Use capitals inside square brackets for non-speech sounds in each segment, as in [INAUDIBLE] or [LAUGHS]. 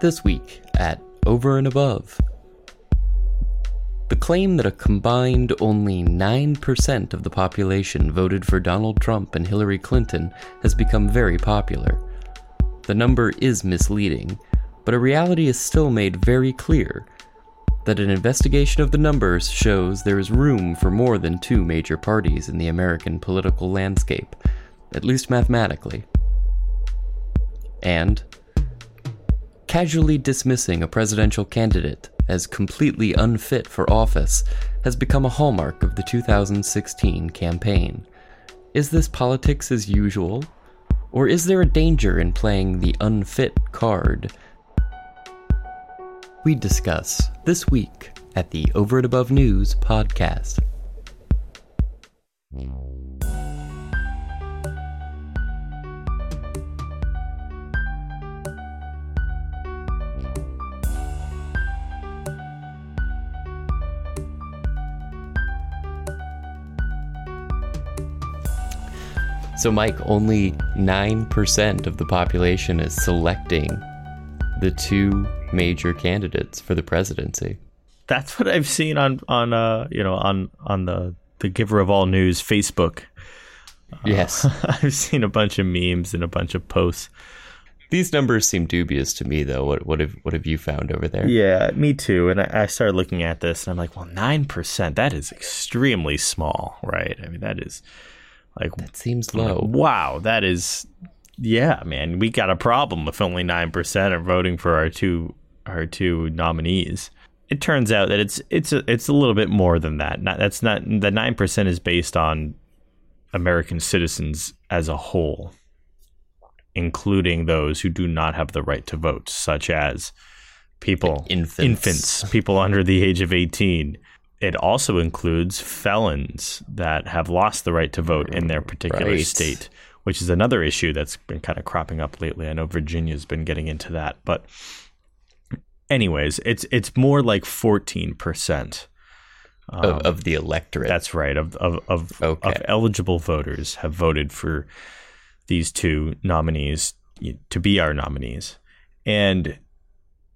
This week at Over and Above. The claim that a combined only 9% of the population voted for Donald Trump and Hillary Clinton has become very popular. The number is misleading, but a reality is still made very clear that an investigation of the numbers shows there is room for more than two major parties in the American political landscape, at least mathematically. And casually dismissing a presidential candidate as completely unfit for office has become a hallmark of the 2016 campaign. Is this politics as usual? Or is there a danger in playing the unfit card? We discuss this week at the Over and Above News podcast. So, Mike, only 9% of the population is selecting the two major candidates for the presidency. That's what I've seen on on uh you know on on the the giver of all news Facebook. Yes, uh, [LAUGHS] I've seen a bunch of memes and a bunch of posts. These numbers seem dubious to me, though. What what have what have you found over there? Yeah, me too. And I, I started looking at this, and I'm like, well, nine percent. That is extremely small, right? I mean, that is like that seems low. Like, wow, that is yeah, man. We got a problem if only nine percent are voting for our two our two nominees. It turns out that it's it's a, it's a little bit more than that. Not, that's not the nine percent is based on American citizens as a whole, including those who do not have the right to vote, such as people like infants. infants, people under the age of eighteen. It also includes felons that have lost the right to vote in their particular right. state, which is another issue that's been kind of cropping up lately. I know Virginia's been getting into that, but anyways, it's it's more like fourteen percent um, of, of, the electorate. That's right. Of of of, okay. of, eligible voters have voted for these two nominees to be our nominees, and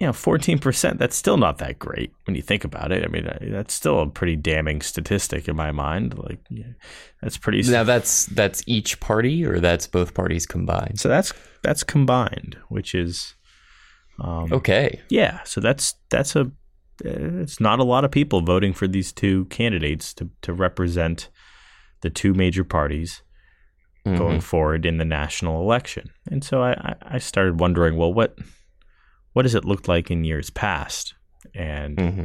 you know, fourteen percent. That's still not that great when you think about it. I mean, that's still a pretty damning statistic in my mind. Like, yeah, that's pretty. Now that's that's each party, or that's both parties combined. So that's that's combined, which is um, okay. Yeah, so that's that's a it's not a lot of people voting for these two candidates to to represent the two major parties mm-hmm. going forward in the national election. And so I, I started wondering, well, what what does it look like in years past? And mm-hmm.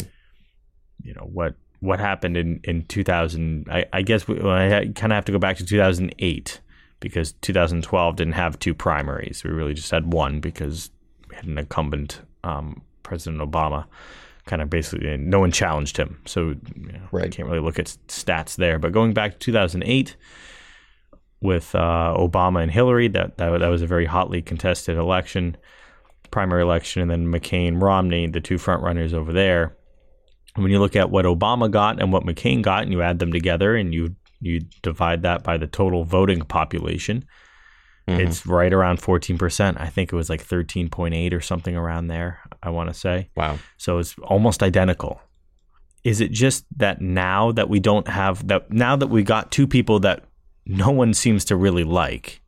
you know what what happened in in 2000? I, I guess we, I kind of have to go back to 2008 because 2012 didn't have two primaries. We really just had one because we had an incumbent, um, President Obama, kind of basically no one challenged him. So you know, right. I can't really look at stats there. But going back to 2008 with uh, Obama and Hillary, that, that that was a very hotly contested election, primary election, and then McCain, Romney, the two front runners over there. When you look at what Obama got and what McCain got, and you add them together, and you you divide that by the total voting population, Mm-hmm. It's right around 14%. I think it was like 13.8 or something around there, I want to say. Wow. So it's almost identical. Is it just that now that we don't have that now that we got two people that no one seems to really like.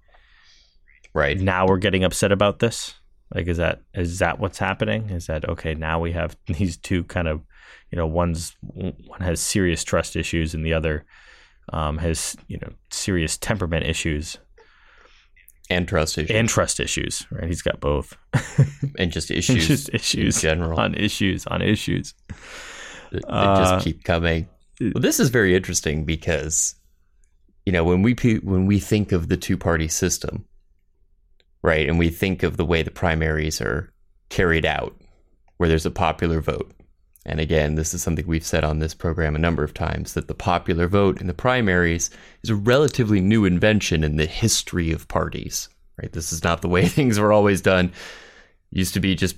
Right. Now we're getting upset about this? Like is that is that what's happening? Is that okay, now we have [LAUGHS] these two kind of, you know, one's one has serious trust issues and the other um, has, you know, serious temperament issues. And trust issues. And trust issues right? He's got both. [LAUGHS] And just issues just issues general. on issues on issues. They uh, just keep coming. well, this is very interesting because you know when we when we think of the two party system right and we think of the way the primaries are carried out where there's a popular vote and again, this is something we've said on this program a number of times that the popular vote in the primaries is a relatively new invention in the history of parties. Right? This is not the way [LAUGHS] things were always done. It used to be just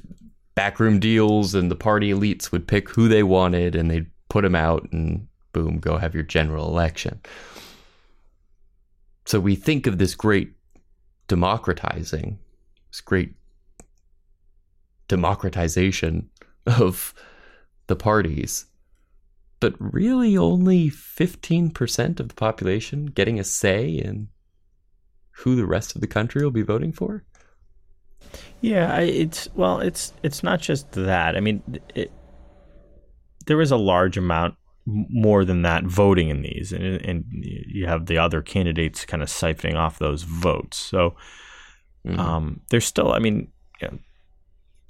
backroom deals, and the party elites would pick who they wanted, and they'd put them out, and boom, go have your general election. So we think of this great democratizing, this great democratization of the parties. But really, only 15% of the population getting a say in who the rest of the country will be voting for? Yeah, it's well, it's it's not just that. I mean, it, there is a large amount more than that voting in these, and, and you have the other candidates kind of siphoning off those votes. So mm-hmm. um, there's still, I mean, you know,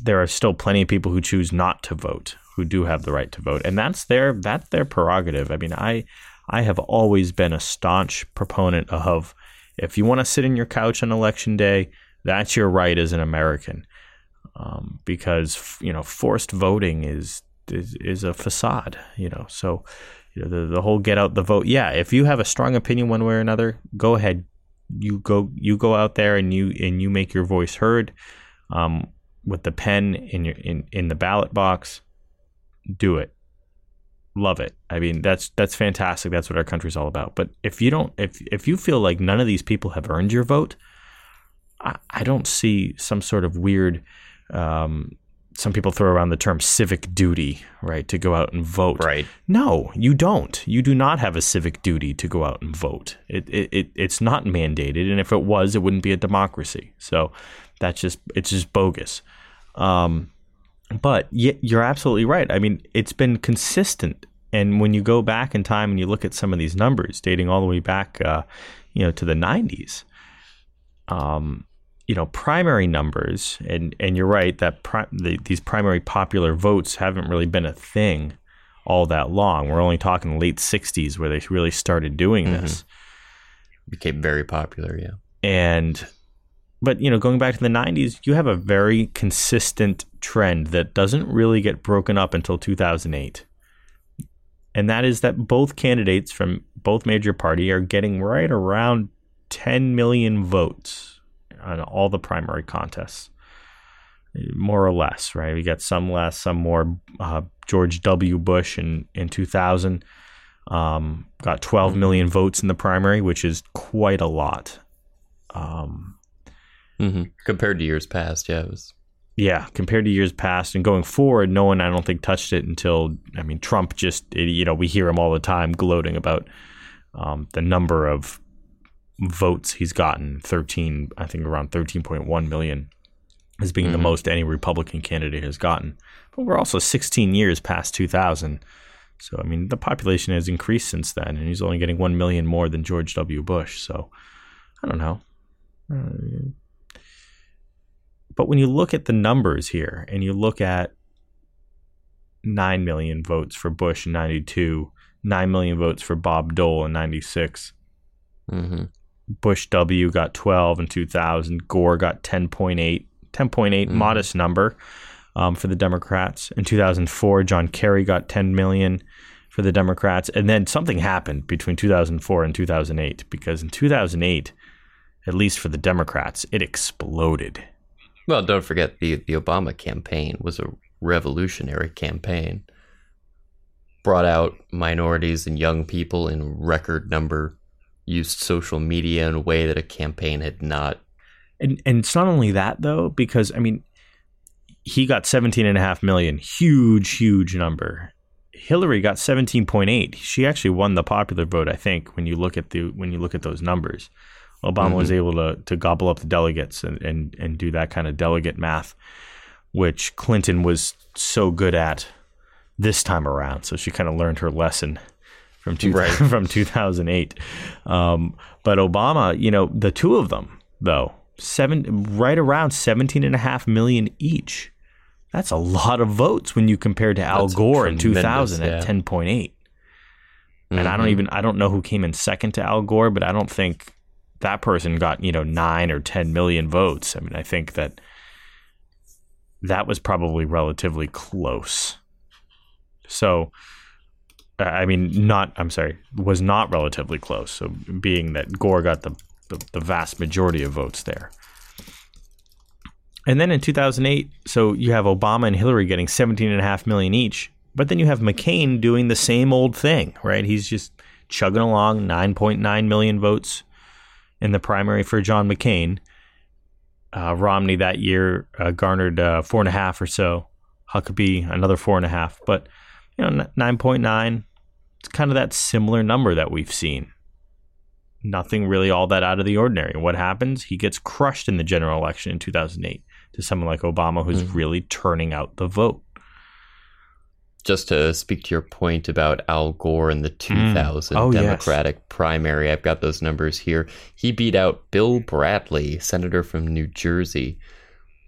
there are still plenty of people who choose not to vote, who do have the right to vote, and that's their that's their prerogative. I mean, I I have always been a staunch proponent of if you want to sit in your couch on election day that's your right as an American, um, because you know forced voting is, is is a facade. You know, so you know the the whole get out the vote. Yeah, if you have a strong opinion one way or another, go ahead. You go you go out there and you and you make your voice heard um, with the pen in your in, in the ballot box. Do it love it. I mean, that's that's fantastic. That's what our country's all about. But if you don't, if if you feel like none of these people have earned your vote, I, I don't see some sort of weird. Um, some people throw around the term civic duty, right, to go out and vote. Right. No, you don't. You do not have a civic duty to go out and vote. It, it, it it's not mandated, and if it was, it wouldn't be a democracy. So that's just it's just bogus. Um, but you're absolutely right. I mean, it's been consistent, and when you go back in time and you look at some of these numbers dating all the way back, uh, you know, to the '90s, um, you know primary numbers and and you're right that pri- the, these primary popular votes haven't really been a thing all that long. We're only talking late 60s where they really started doing mm-hmm. this. Became very popular yeah. And but you know going back to the 90s you have a very consistent trend that doesn't really get broken up until 2008 and that is that both candidates from both major party are getting right around 10 million votes on all the primary contests, more or less, right? We got some less, some more. Uh, George W. Bush in, in 2000 um, got 12 mm-hmm. votes in the primary, which is quite a lot. Um, mm-hmm. Compared to years past, yeah, it was. Yeah, compared to years past and going forward, no one I don't think touched it until I mean Trump just you know we hear him all the time gloating about um, the number of votes he's gotten 13 i think around 13.1 million as being mm-hmm. the most any republican candidate has gotten. But we're also 16 years past 2000 so i mean the population has increased since then and he's only getting 1 million more than george w. Bush. So i don't know. Uh, but when you look at the numbers here and you look at 9 million votes for bush in 92 9 million votes for bob dole in 96 mm-hmm. Bush W got 12 in 2000. Gore got 10.8. 10.8, mm-hmm. modest number um, for the Democrats. In 2004, John Kerry got 10 million for the Democrats. And then something happened between 2004 and 2008 because in 2008, at least for the Democrats, it exploded. Well, don't forget the the Obama campaign was a revolutionary campaign. Brought out minorities and young people in record number used social media in a way that a campaign had not. And and it's not only that though, because I mean, he got 17 and a half million, huge, huge number. Hillary got 17.8. She actually won the popular vote, I think, when you look at the when you look at those numbers. Obama mm-hmm. was able to to gobble up the delegates and, and and do that kind of delegate math, which Clinton was so good at this time around. So she kind of learned her lesson from two, right. [LAUGHS] from 2008. Um, but Obama, you know, the two of them though, seven right around 17 and a half million each. That's a lot of votes when you compare to Al That's Gore in 2000 yeah. at 10.8. Mm-hmm. And I don't mm-hmm. even I don't know who came in second to Al Gore, but I don't think that person got, you know, 9 or 10 million votes. I mean, I think that that was probably relatively close. So, I mean, not. I'm sorry, was not relatively close. So, being that Gore got the, the, the vast majority of votes there. And then in 2008, so you have Obama and Hillary getting 17 and a half million each, but then you have McCain doing the same old thing, right? He's just chugging along, 9.9 million votes in the primary for John McCain. Uh, Romney that year uh, garnered uh, four and a half or so. Huckabee another four and a half, but you know nine point nine. It's kind of that similar number that we've seen. Nothing really all that out of the ordinary. What happens? He gets crushed in the general election in 2008 to someone like Obama, who's mm. really turning out the vote just to speak to your point about Al Gore in the 2000 mm. oh, Democratic yes. primary, I've got those numbers here. He beat out Bill Bradley, senator from New Jersey.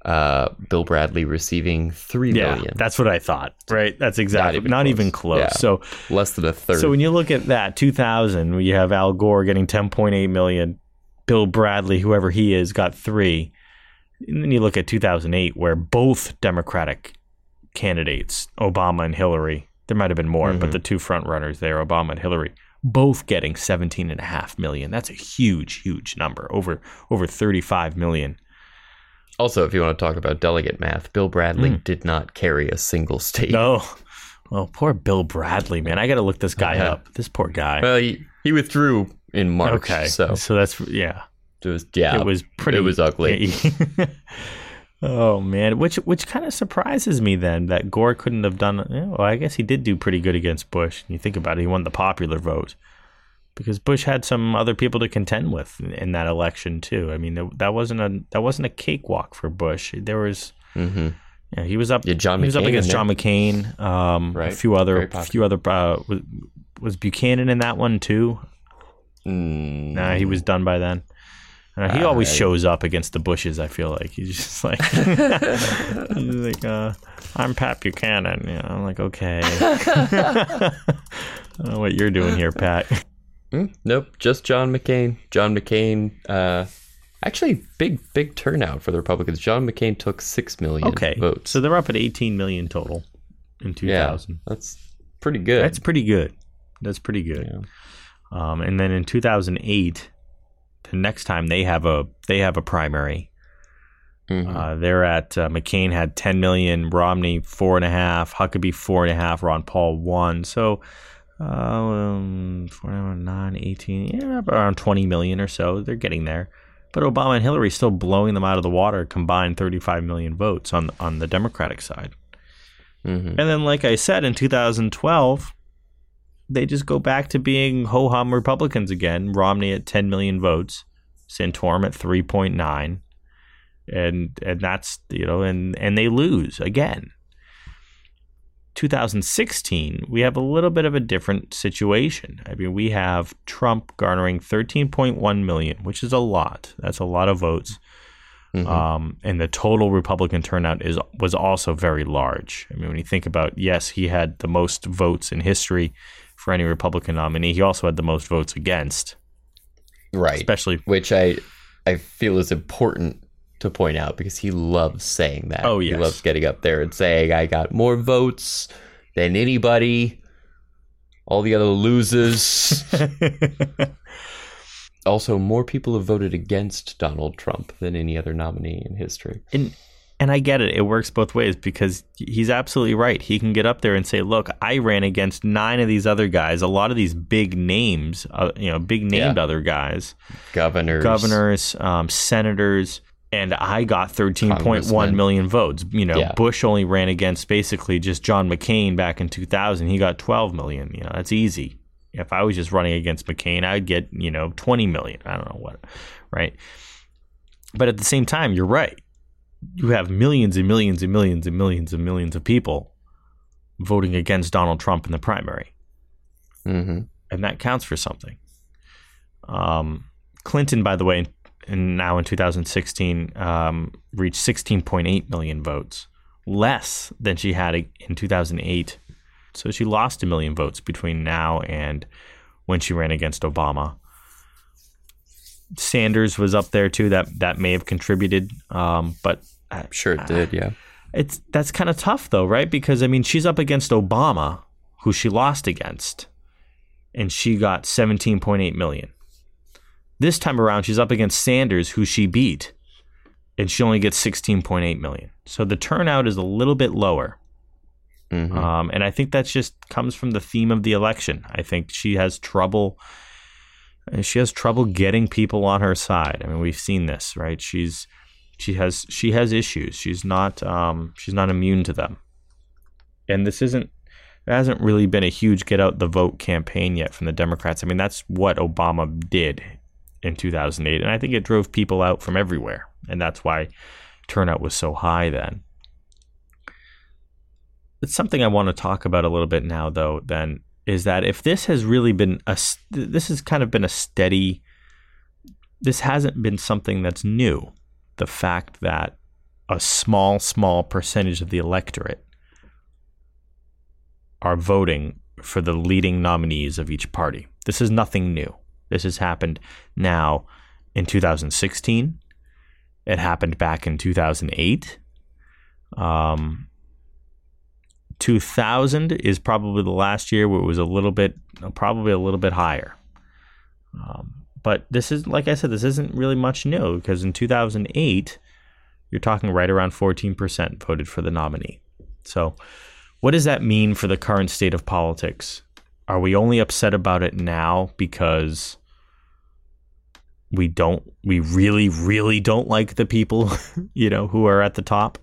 Uh, Bill Bradley receiving three yeah, million. That's what I thought. Right. That's exactly not even, not close. Even close. Yeah. So less than a third. So when you look at that 2000, you have Al Gore getting 10.8 million, Bill Bradley, whoever he is, got three. And then you look at 2008, where both Democratic candidates, Obama and Hillary. There might have been more, mm-hmm. but the two front runners there, Obama and Hillary, both getting 17 and a half million. That's a huge, huge number. Over over 35 million. Also, if you want to talk about delegate math, Bill Bradley mm. did not carry a single state. No. Well, poor Bill Bradley, man. I got to look this guy up. This poor guy. Well, he, he withdrew in March. Okay. So, so that's, yeah. It was, yeah. It was pretty. It was ugly. [LAUGHS] Oh man, which which kind of surprises me then that Gore couldn't have done. well, I guess he did do pretty good against Bush. You think about it, he won the popular vote because Bush had some other people to contend with in that election too. I mean, that wasn't a that wasn't a cakewalk for Bush. There was. Mm-hmm. Yeah, he was up. Yeah, John he was up against John McCain. Um, right. A few other, a few other. Uh, was, was, Buchanan in that one too? Mm. Nah, he was done by then. Uh, he always shows up against the bushes. I feel like he's just like, [LAUGHS] he's like, uh, I'm Pat Buchanan. You know, I'm like, okay. [LAUGHS] I don't know what you're doing here, Pat. [LAUGHS] Mm, nope, just John McCain. John McCain. Uh, actually, big big turnout for the Republicans. John McCain took six million okay. votes. So they're up at 18 million total in 2000. Yeah, that's pretty good. That's pretty good. That's pretty good. Yeah. Um, and then in 2008 the next time they have a they have a primary. Mm-hmm. Uh, they're at uh, McCain had 10 million, Romney four and a half, Huckabee four and a half, Ron Paul one. So uh, um, 9, 18, yeah, around 20 million or so. They're getting there. But Obama and Hillary still blowing them out of the water, combined 35 million votes on on the Democratic side. Mm-hmm. And then, like I said, in 2012, they just go back to being ho hum Republicans again. Romney at 10 million votes, Santorum at 3.9. And and that's you know and and they lose again. 2016, we have a little bit of a different situation. I mean, we have Trump garnering 13.1 million, which is a lot. That's a lot of votes. Mm-hmm. Um, and the total Republican turnout is was also very large. I mean, when you think about, yes, he had the most votes in history for any Republican nominee. He also had the most votes against. Right. Especially which I I feel is important to point out because he loves saying that. Oh yes. He loves getting up there and saying I got more votes than anybody. All the other losers. [LAUGHS] also, more people have voted against Donald Trump than any other nominee in history. And and I get it. It works both ways because he's absolutely right. He can get up there and say, "Look, I ran against nine of these other guys. A lot of these big names, uh, you know, big named yeah. other guys, governors, governors, um, senators." And I got 13.1 million votes. You know, yeah. Bush only ran against basically just John McCain back in 2000. He got 12 million. You know, that's easy. If I was just running against McCain, I'd get, you know, 20 million. I don't know what, right? But at the same time, you're right you have millions and millions and millions and millions and millions of people voting against Donald Trump in the primary. Mm-hmm. And that counts for something. Um, Clinton, by the way, and now in 2016, um, reached 16.8 million votes, less than she had in 2008. So she lost a million votes between now and when she ran against Obama. Sanders was up there too. That that may have contributed, um, but I'm sure it did. Yeah, it's that's kind of tough though, right? Because I mean, she's up against Obama, who she lost against, and she got 17.8 million. This time around, she's up against Sanders, who she beat, and she only gets 16.8 million. So the turnout is a little bit lower. Mm-hmm. Um, and I think that just comes from the theme of the election. I think she has trouble she has trouble getting people on her side. I mean, we've seen this, right? She's She has she has issues. She's not um, she's not immune to them. And this isn't there hasn't really been a huge get out the vote campaign yet from the Democrats. I mean, that's what Obama did in 2008, and I think it drove people out from everywhere, and that's why turnout was so high then. It's something I want to talk about a little bit now, though. Then is that if this has really been a this has kind of been a steady this hasn't been something that's new the fact that a small small percentage of the electorate are voting for the leading nominees of each party this is nothing new this has happened now in 2016 it happened back in 2008 um, 2000 is probably the last year where it was a little bit, probably a little bit higher. Um, but this is, like I said, this isn't really much new because in 2008, you're talking right around 14% voted for the nominee. So, what does that mean for the current state of politics? Are we only upset about it now because we don't, we really, really don't like the people, [LAUGHS] you know, who are at the top?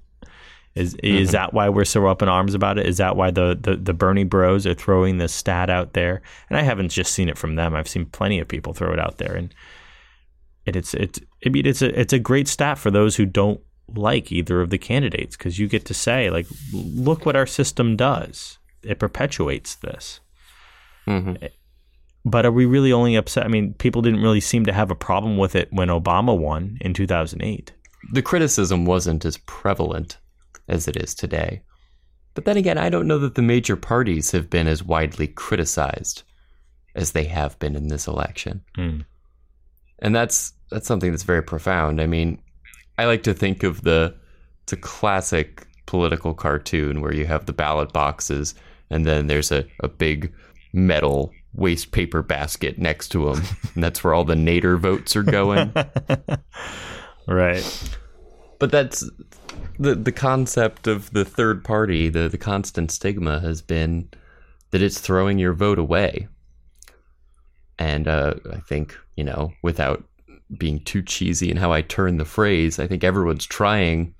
Is is mm-hmm. that why we're so up in arms about it? Is that why the, the, the Bernie Bros are throwing this stat out there? And I haven't just seen it from them. I've seen plenty of people throw it out there, and it, it's it's I mean it's a it's a great stat for those who don't like either of the candidates because you get to say like, look what our system does. It perpetuates this. Mm-hmm. But are we really only upset? I mean, people didn't really seem to have a problem with it when Obama won in 2008. The criticism wasn't as prevalent as it is today. But then again, I don't know that the major parties have been as widely criticized as they have been in this election. Mm. And that's that's something that's very profound. I mean, I like to think of the it's a classic political cartoon where you have the ballot boxes and then there's a, a big metal waste paper basket next to him. and that's where all the Nader votes are going. [LAUGHS] right. But that's the the concept of the third party, the the constant stigma has been that it's throwing your vote away. And uh, I think you know, without being too cheesy in how I turn the phrase, I think everyone's trying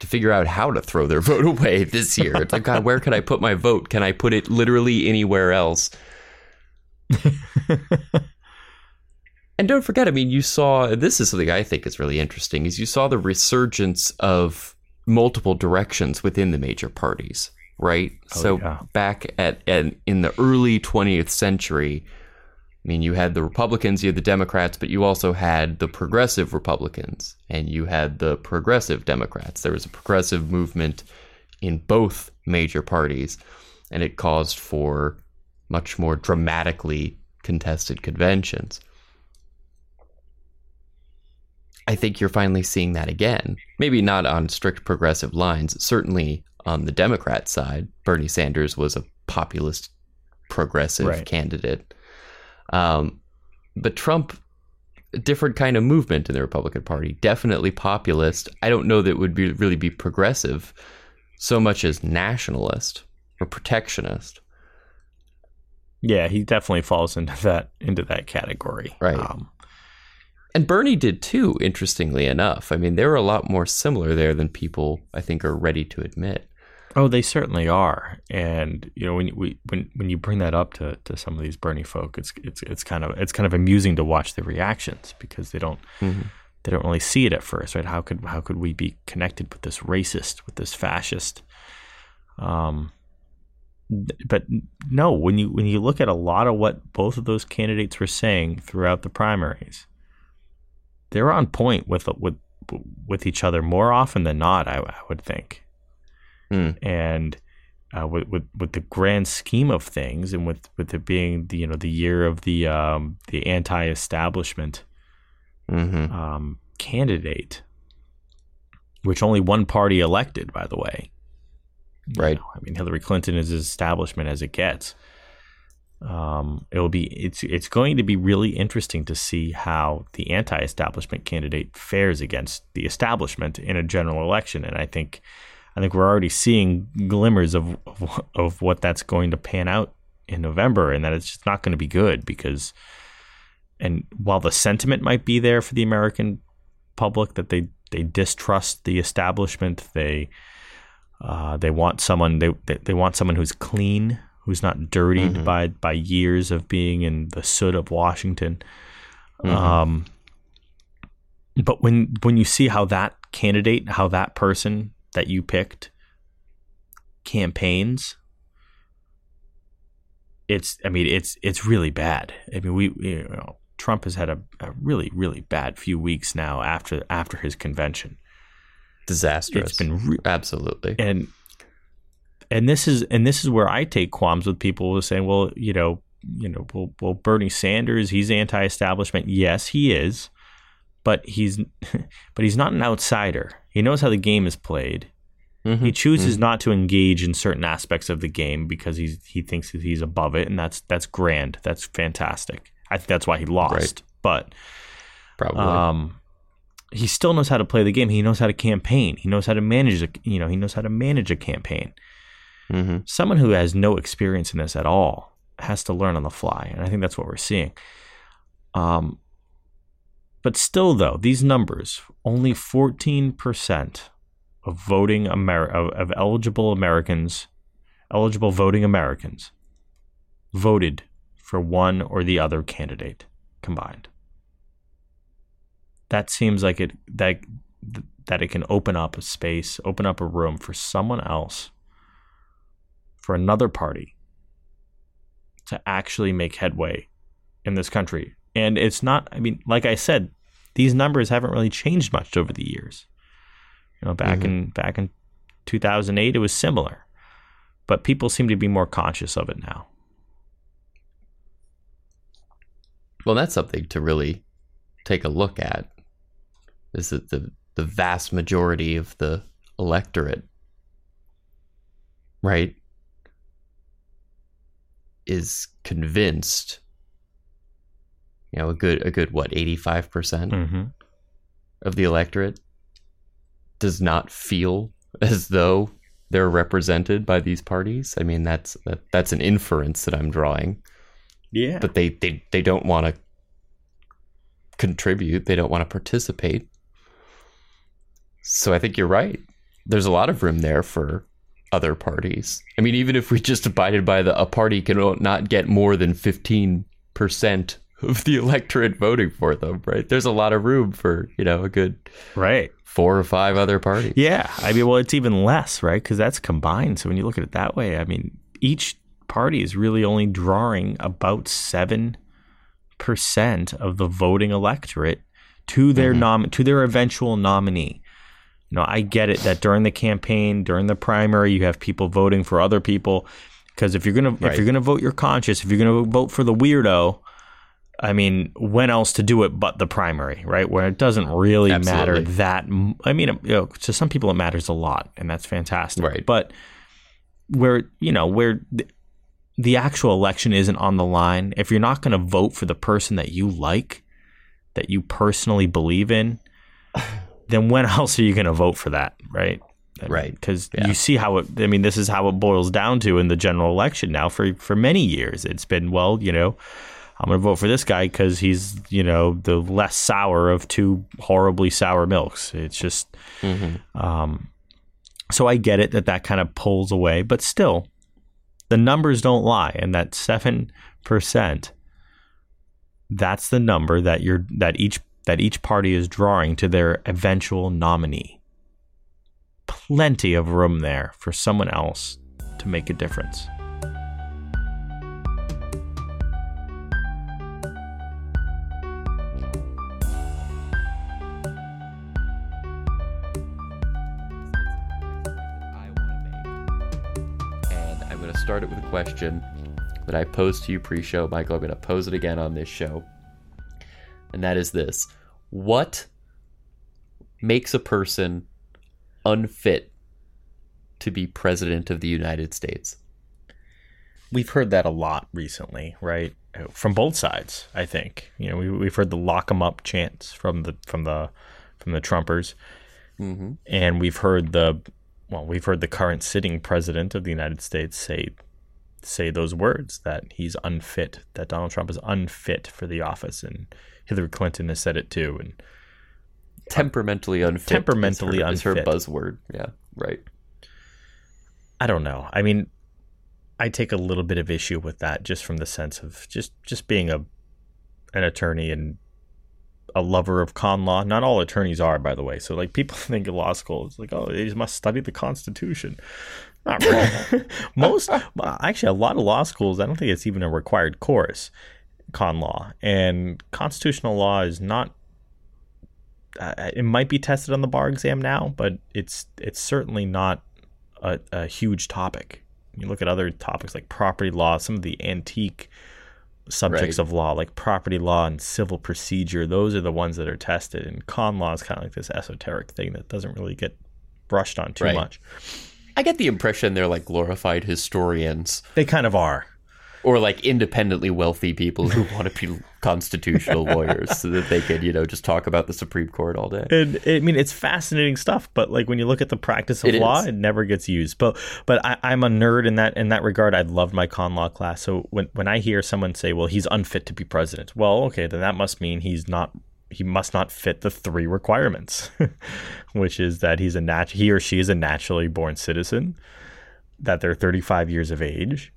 to figure out how to throw their [LAUGHS] vote away this year. It's like, God, where can I put my vote? Can I put it literally anywhere else? [LAUGHS] and don't forget, I mean, you saw this is something I think is really interesting is you saw the resurgence of multiple directions within the major parties, right? Oh, so yeah. back at, at in the early 20th century, I mean, you had the Republicans, you had the Democrats, but you also had the progressive Republicans and you had the progressive Democrats. There was a progressive movement in both major parties, and it caused for much more dramatically contested conventions. I think you're finally seeing that again. Maybe not on strict progressive lines. Certainly on the Democrat side, Bernie Sanders was a populist progressive right. candidate. Um, but Trump, a different kind of movement in the Republican Party, definitely populist. I don't know that it would be really be progressive so much as nationalist or protectionist. Yeah, he definitely falls into that into that category. Right. Um, and Bernie did too, interestingly enough. I mean, they're a lot more similar there than people, I think, are ready to admit. Oh, they certainly are. And you know, when we when when you bring that up to, to some of these Bernie folk, it's it's it's kind of it's kind of amusing to watch the reactions because they don't mm-hmm. they don't really see it at first, right? How could how could we be connected with this racist, with this fascist? Um, but no, when you when you look at a lot of what both of those candidates were saying throughout the primaries, they're on point with with with each other more often than not. I, I would think, mm. and uh, with, with with the grand scheme of things, and with with it being the you know the year of the um, the anti-establishment mm-hmm. um, candidate, which only one party elected, by the way. Right. You know, I mean, Hillary Clinton is as establishment as it gets um, it will be it's it's going to be really interesting to see how the anti-establishment candidate fares against the establishment in a general election, and I think I think we're already seeing glimmers of of, of what that's going to pan out in November, and that it's just not going to be good because, and while the sentiment might be there for the American public that they they distrust the establishment. They uh, they want someone they, they want someone who's clean, who's not dirtied mm-hmm. by by years of being in the soot of Washington. Mm-hmm. Um, but when when you see how that candidate, how that person that you picked campaigns, it's I mean it's it's really bad. I mean we you know Trump has had a, a really really bad few weeks now after after his convention. Disastrous. It's been re- absolutely and and this is and this is where I take qualms with people who are saying, well, you know, you know, well, well, Bernie Sanders, he's anti-establishment. Yes, he is, but he's [LAUGHS] but he's not an outsider. He knows how the game is played. Mm-hmm. He chooses mm-hmm. not to engage in certain aspects of the game because he's he thinks that he's above it, and that's that's grand. That's fantastic. I think that's why he lost. Right. But probably, um, he still knows how to play the game. He knows how to campaign. He knows how to manage. A, you know, he knows how to manage a campaign. Mm-hmm. Someone who has no experience in this at all has to learn on the fly, and I think that's what we're seeing. Um, but still, though, these numbers only fourteen percent of voting Amer- of, of eligible Americans, eligible voting Americans, voted for one or the other candidate combined. That seems like it that that it can open up a space, open up a room for someone else, for another party to actually make headway in this country. And it's not, I mean, like I said, these numbers haven't really changed much over the years. You know, back mm-hmm. in back in 2008, it was similar, but people seem to be more conscious of it now. Well, that's something to really take a look at. Is that the the vast majority of the electorate, right, is convinced. You know, a good a good what eighty five percent mm-hmm. of the electorate does not feel [LAUGHS] as though they're represented by these parties. I mean, that's that, that's an inference that I'm drawing. Yeah. But they they, they don't want to contribute. They don't want to participate. So I think you're right. There's a lot of room there for other parties. I mean, even if we just abided by the a party can not get more than 15% of the electorate voting for them, right? There's a lot of room for, you know, a good right four or five other parties. Yeah. I mean, well, it's even less, right? Because that's combined. So when you look at it that way, I mean, each party is really only drawing about 7% of the voting electorate to their mm-hmm. nom to their eventual nominee. You know, I get it that during the campaign, during the primary, you have people voting for other people because if you're gonna right. if you're gonna vote your conscience, if you're gonna vote for the weirdo, I mean, when else to do it but the primary, right? Where it doesn't really Absolutely. matter that. I mean, you know, to some people it matters a lot, and that's fantastic. Right. But where you know where the, the actual election isn't on the line, if you're not going to vote for the person that you like, that you personally believe in, [SIGHS] then when else are you going to vote for that, right? right. Because yeah. you see how it. I mean, this is how it boils down to in the general election now. For for many years, it's been well, you know I'm going to vote for this guy because he's, you know, the less sour of two horribly sour milks. It's just, mm-hmm. um, so I get it that that kind of pulls away, but still, the numbers don't lie, and that seven percent, that's the number that you're that each that each party is drawing to their eventual nominee. Plenty of room there for someone else to make a difference. Start it with a question that I posed to you pre show. Michael, I'm going to pose it again on this show. And that is this What makes a person unfit to be president of the United States? We've heard that a lot recently, right? From both sides, I think. You know, we, we've heard the lock 'em up chants from the from the from the Trumpers, mm-hmm. and we've heard the well, we've heard the current sitting president of the United States say say those words that he's unfit, that Donald Trump is unfit for the office, and Hillary Clinton has said it too, and uh, temperamentally unfit. Temperamentally is her, unfit. Is her buzzword. Yeah, right. I don't know. I mean, I take a little bit of issue with that just from the sense of just just being a an attorney and a lover of con law. Not all attorneys are, by the way. So like people [LAUGHS] think of law school is like, oh, they must study the Constitution. Not really. [LAUGHS] Most [LAUGHS] actually, a lot of law schools. I don't think it's even a required course, con law and constitutional law is not. Uh, it might be tested on the bar exam now, but it's it's certainly not a, a huge topic. You look at other topics like property law, some of the antique subjects right. of law like property law and civil procedure those are the ones that are tested and con law is kind of like this esoteric thing that doesn't really get brushed on too right. much i get the impression they're like glorified historians. They kind of are. Or like independently wealthy people who want to be constitutional [LAUGHS] lawyers so that they can you know just talk about the supreme court all day. And i mean it's fascinating stuff but like when you look at the practice of it law is. it never gets used. But but I, i'm a nerd in that in that regard. I loved my con law class. So when when i hear someone say well he's unfit to be president well okay then that must mean he's not he must not fit the three requirements, [LAUGHS] which is that he's a nat- he or she is a naturally born citizen, that they're 35 years of age,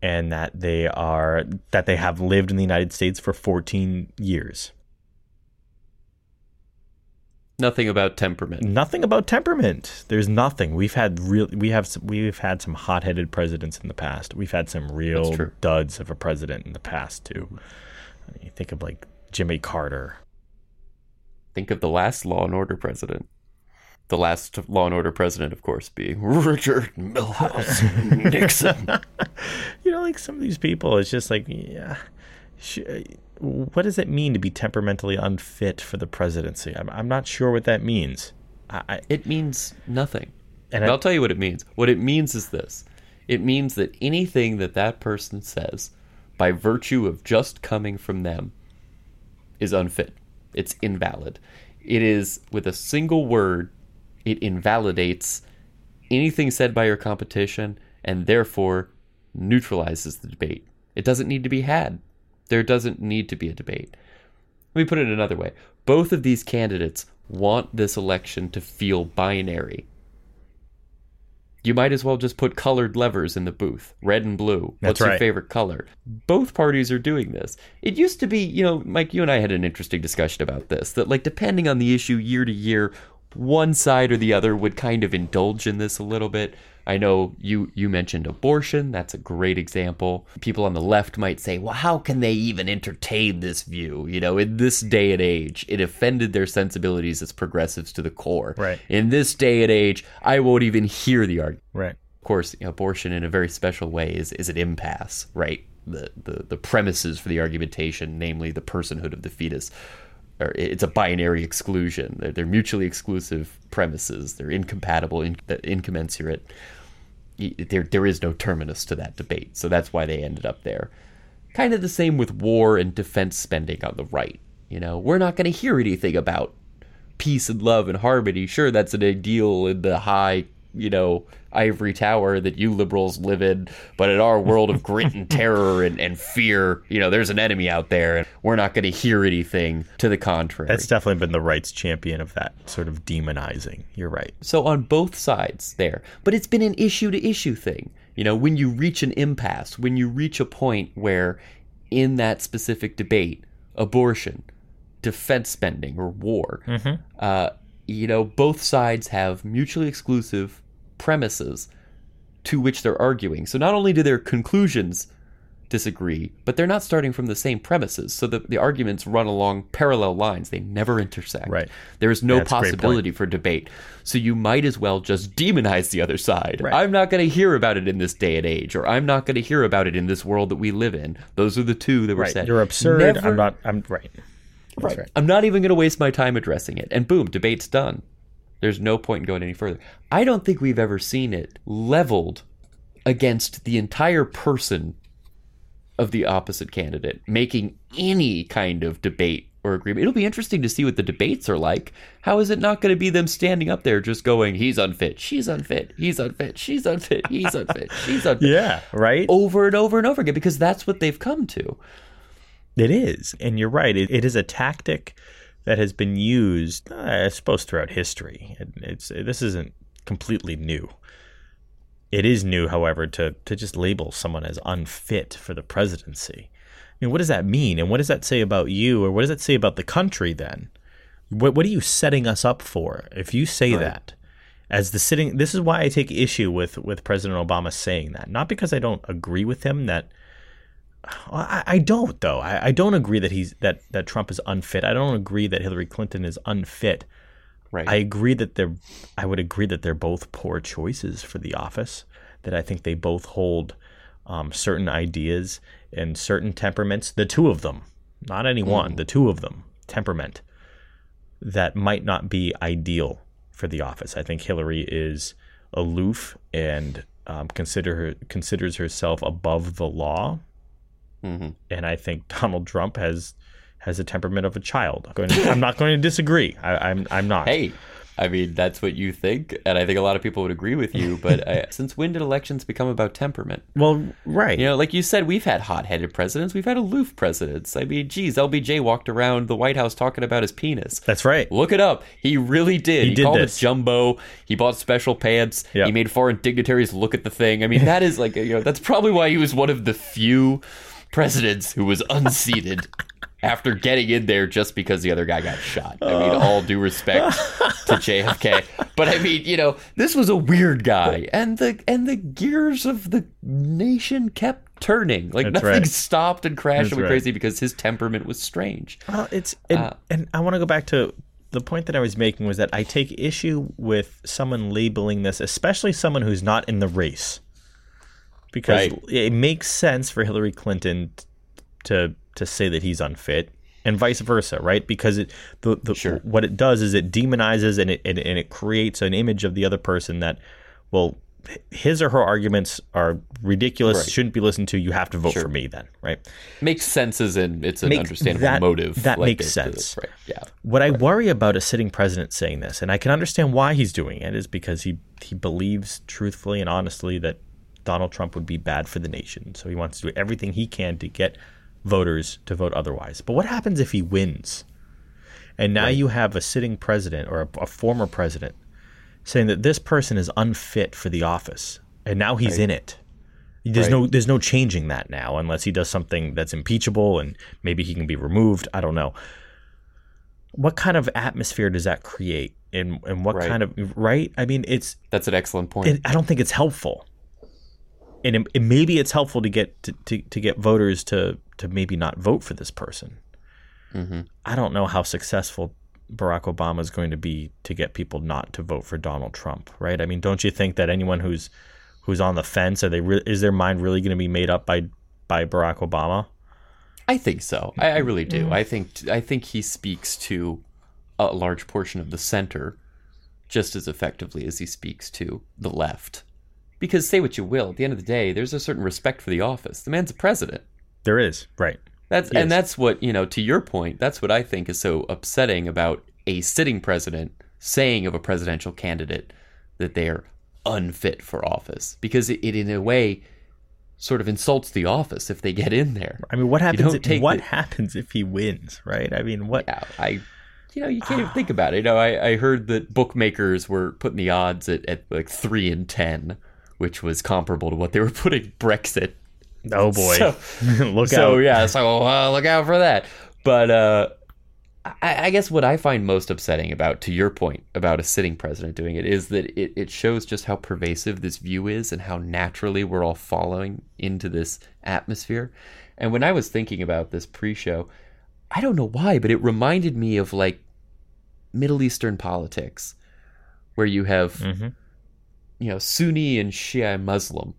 and that they are that they have lived in the United States for 14 years. Nothing about temperament. Nothing about temperament. There's nothing. We've had real. We have. We've had some hot-headed presidents in the past. We've had some real duds of a president in the past too. You think of like Jimmy Carter. Think of the last Law and Order president the last Law and Order president, of course, being Richard Milhous [LAUGHS] Nixon. you know, like some of these people, it's just like, yeah, uh, what does it mean to be temperamentally unfit for the presidency? I'm, I'm not sure what that means. I, it means nothing. And I, I'll tell you what it means. What it means is this it means that anything that that person says, by virtue of just coming from them, is unfit. It's invalid. It is, with a single word, it invalidates anything said by your competition and therefore neutralizes the debate. It doesn't need to be had. There doesn't need to be a debate. Let me put it another way. Both of these candidates want this election to feel binary. You might as well just put colored levers in the booth, red and blue. That's What's right. your favorite color? Both parties are doing this. It used to be, you know, Mike, you and I had an interesting discussion about this that, like, depending on the issue year to year, one side or the other would kind of indulge in this a little bit. I know you you mentioned abortion. That's a great example. People on the left might say, "Well, how can they even entertain this view?" You know, in this day and age, it offended their sensibilities as progressives to the core. Right. In this day and age, I won't even hear the argument. Right. Of course, abortion in a very special way is is an impasse, right? The, the the premises for the argumentation, namely the personhood of the fetus, or it's a binary exclusion. They're, they're mutually exclusive premises. They're incompatible, in, incommensurate. There, there is no terminus to that debate. So that's why they ended up there. Kind of the same with war and defense spending on the right. You know, we're not going to hear anything about peace and love and harmony. Sure, that's an ideal in the high you know, ivory tower that you liberals live in, but in our world of grit and terror and, and fear, you know, there's an enemy out there and we're not going to hear anything to the contrary. That's definitely been the right's champion of that sort of demonizing. You're right. So on both sides there, but it's been an issue to issue thing. You know, when you reach an impasse, when you reach a point where in that specific debate, abortion, defense spending, or war, mm-hmm. uh, you know, both sides have mutually exclusive premises to which they're arguing. So not only do their conclusions disagree, but they're not starting from the same premises. So the, the arguments run along parallel lines. They never intersect. Right. There is no yeah, possibility for debate. So you might as well just demonize the other side. Right. I'm not going to hear about it in this day and age, or I'm not going to hear about it in this world that we live in. Those are the two that were right. said. You're absurd. Never, I'm not. I'm right. Right. right. I'm not even going to waste my time addressing it. And boom, debate's done. There's no point in going any further. I don't think we've ever seen it leveled against the entire person of the opposite candidate, making any kind of debate or agreement. It'll be interesting to see what the debates are like. How is it not going to be them standing up there just going, he's unfit, she's unfit, he's unfit, she's unfit, he's unfit, she's unfit. [LAUGHS] yeah, right? Over and over and over again because that's what they've come to. It is. And you're right. It, it is a tactic that has been used, I suppose, throughout history. It's this isn't completely new. It is new, however, to to just label someone as unfit for the presidency. I mean, what does that mean, and what does that say about you, or what does that say about the country? Then, what what are you setting us up for if you say right. that? As the sitting, this is why I take issue with with President Obama saying that. Not because I don't agree with him that I, I don't though. I, I, don't agree that he's that that Trump is unfit. I don't agree that Hillary Clinton is unfit. Right. I agree that they're. I would agree that they're both poor choices for the office. That I think they both hold um, certain ideas and certain temperaments. The two of them, not any mm. one. The two of them, temperament that might not be ideal for the office. I think Hillary is aloof and um, consider her, considers herself above the law Mm-hmm. And I think Donald Trump has has a temperament of a child. I'm not going to disagree. I, am I'm, I'm not. Hey, I mean that's what you think, and I think a lot of people would agree with you. But I, [LAUGHS] since when did elections become about temperament? Well, right. You know, like you said, we've had hot-headed presidents, we've had aloof presidents. I mean, geez, LBJ walked around the White House talking about his penis. That's right. Look it up. He really did. He, he did called this. it jumbo. He bought special pants. Yep. He made foreign dignitaries look at the thing. I mean, that is like you know that's probably why he was one of the few presidents who was unseated after getting in there just because the other guy got shot. I mean, all due respect to JFK, but I mean, you know, this was a weird guy, and the and the gears of the nation kept turning. Like That's nothing right. stopped and crashed That's and went right. crazy because his temperament was strange. Well, it's and, uh, and I want to go back to the point that I was making was that I take issue with someone labeling this, especially someone who's not in the race because right. it makes sense for Hillary Clinton to to say that he's unfit and vice versa, right? Because it the, the sure. what it does is it demonizes and it, and, and it creates an image of the other person that well his or her arguments are ridiculous, right. shouldn't be listened to. You have to vote sure. for me, then, right? Makes sense as in it's an understandable that, motive. That like makes sense. Right. Yeah. What right. I worry about a sitting president saying this, and I can understand why he's doing it, is because he he believes truthfully and honestly that Donald Trump would be bad for the nation. So he wants to do everything he can to get voters to vote otherwise. But what happens if he wins? And now right. you have a sitting president or a, a, former president saying that this person is unfit for the office, and now he's right. in it. There's right. no there's no changing that now unless he does something that's impeachable and maybe he can be removed. I don't know. What kind of atmosphere does that create? And and what kind of right? I mean, it's that's an excellent point. It, I don't think it's helpful and it, it, maybe it's helpful to get to, to, to, get voters to to maybe not vote for this person. Mm-hmm. I don't know how successful Barack Obama is going to be to get people not to vote for Donald Trump, right? I mean, don't you think that anyone who's who's on the fence are they re- is their mind really going to be made up by by Barack Obama? I think so. I, I really do. Mm-hmm. I think I think he speaks to a large portion of the center just as effectively as he speaks to the left because say what you will, at the end of the day, there's a certain respect for the office. The man's a president. There is, right. That's and that's what, you know, to your point, that's what I think is so upsetting about a sitting president saying of a presidential candidate that they are unfit for office because it, it in a way sort of insults the office if they get in there. I mean, what happens? If, what the, happens if he wins? Right? I mean, what? Yeah, I, you know, you can't even [SIGHS] think about it. You know, I, I heard that bookmakers were putting the odds at, at like three and ten which was comparable to what they were [LAUGHS] putting Brexit. Oh boy, so, [LAUGHS] look so, out! So yeah, so uh, look out for that. But uh, I, I, guess what I find most upsetting about, to your point about a sitting president doing it, is that it, it shows just how pervasive this view is and how naturally we're all following into this atmosphere. And when I was thinking about this pre-show, I don't know why, but it reminded me of like Middle Eastern politics, where you have. Mm-hmm you know, Sunni and Shia Muslim,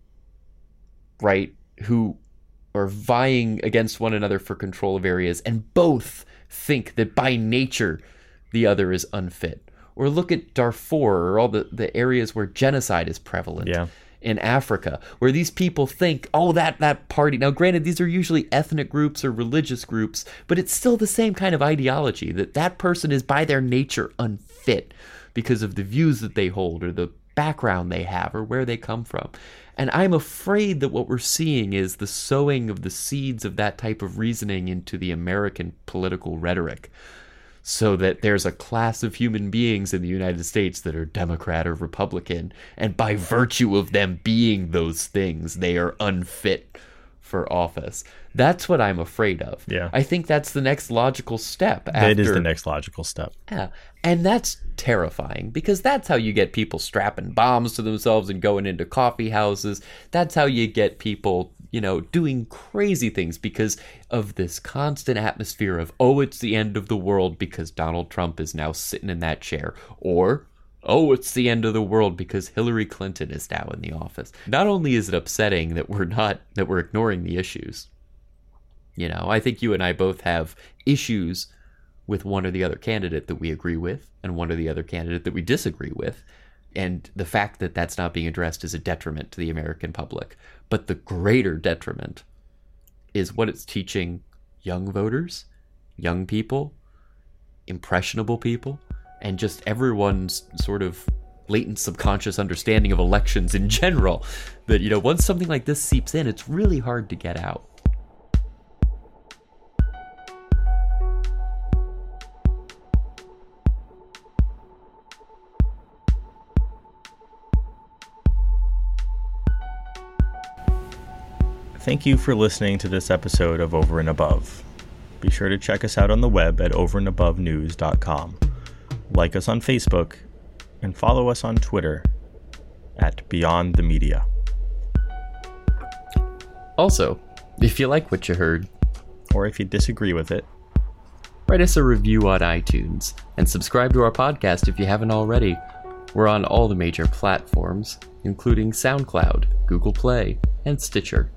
right, who are vying against one another for control of areas, and both think that by nature the other is unfit. Or look at Darfur or all the, the areas where genocide is prevalent. Yeah. In Africa, where these people think, oh, that that party. Now, granted, these are usually ethnic groups or religious groups, but it's still the same kind of ideology that that person is by their nature unfit because of the views that they hold or the background they have or where they come from. And I'm afraid that what we're seeing is the sowing of the seeds of that type of reasoning into the American political rhetoric. so that there's a class of human beings in the United States that are Democrat or Republican, and by virtue of them being those things, they are unfit for office. That's what I'm afraid of. Yeah. I think that's the next logical step. After, it is the next logical step. Yeah. And that's terrifying because that's how you get people strapping bombs to themselves and going into coffee houses. That's how you get people, you know, doing crazy things because of this constant atmosphere of, oh, it's the end of the world because Donald Trump is now sitting in that chair. Or, oh, it's the end of the world because Hillary Clinton is now in the office. Not only is it upsetting that we're not, that we're ignoring the issues, you know, I think you and I both have issues with one or the other candidate that we agree with and one or the other candidate that we disagree with. And the fact that that's not being addressed is a detriment to the American public. But the greater detriment is what it's teaching young voters, young people, impressionable people, and just everyone's sort of latent subconscious understanding of elections in general. That, you know, once something like this seeps in, it's really hard to get out. Thank you for listening to this episode of Over and Above. Be sure to check us out on the web at overandabovenews.com. Like us on Facebook and follow us on Twitter at Beyond the Media. Also, if you like what you heard, or if you disagree with it, write us a review on iTunes and subscribe to our podcast if you haven't already. We're on all the major platforms, including SoundCloud, Google Play, and Stitcher.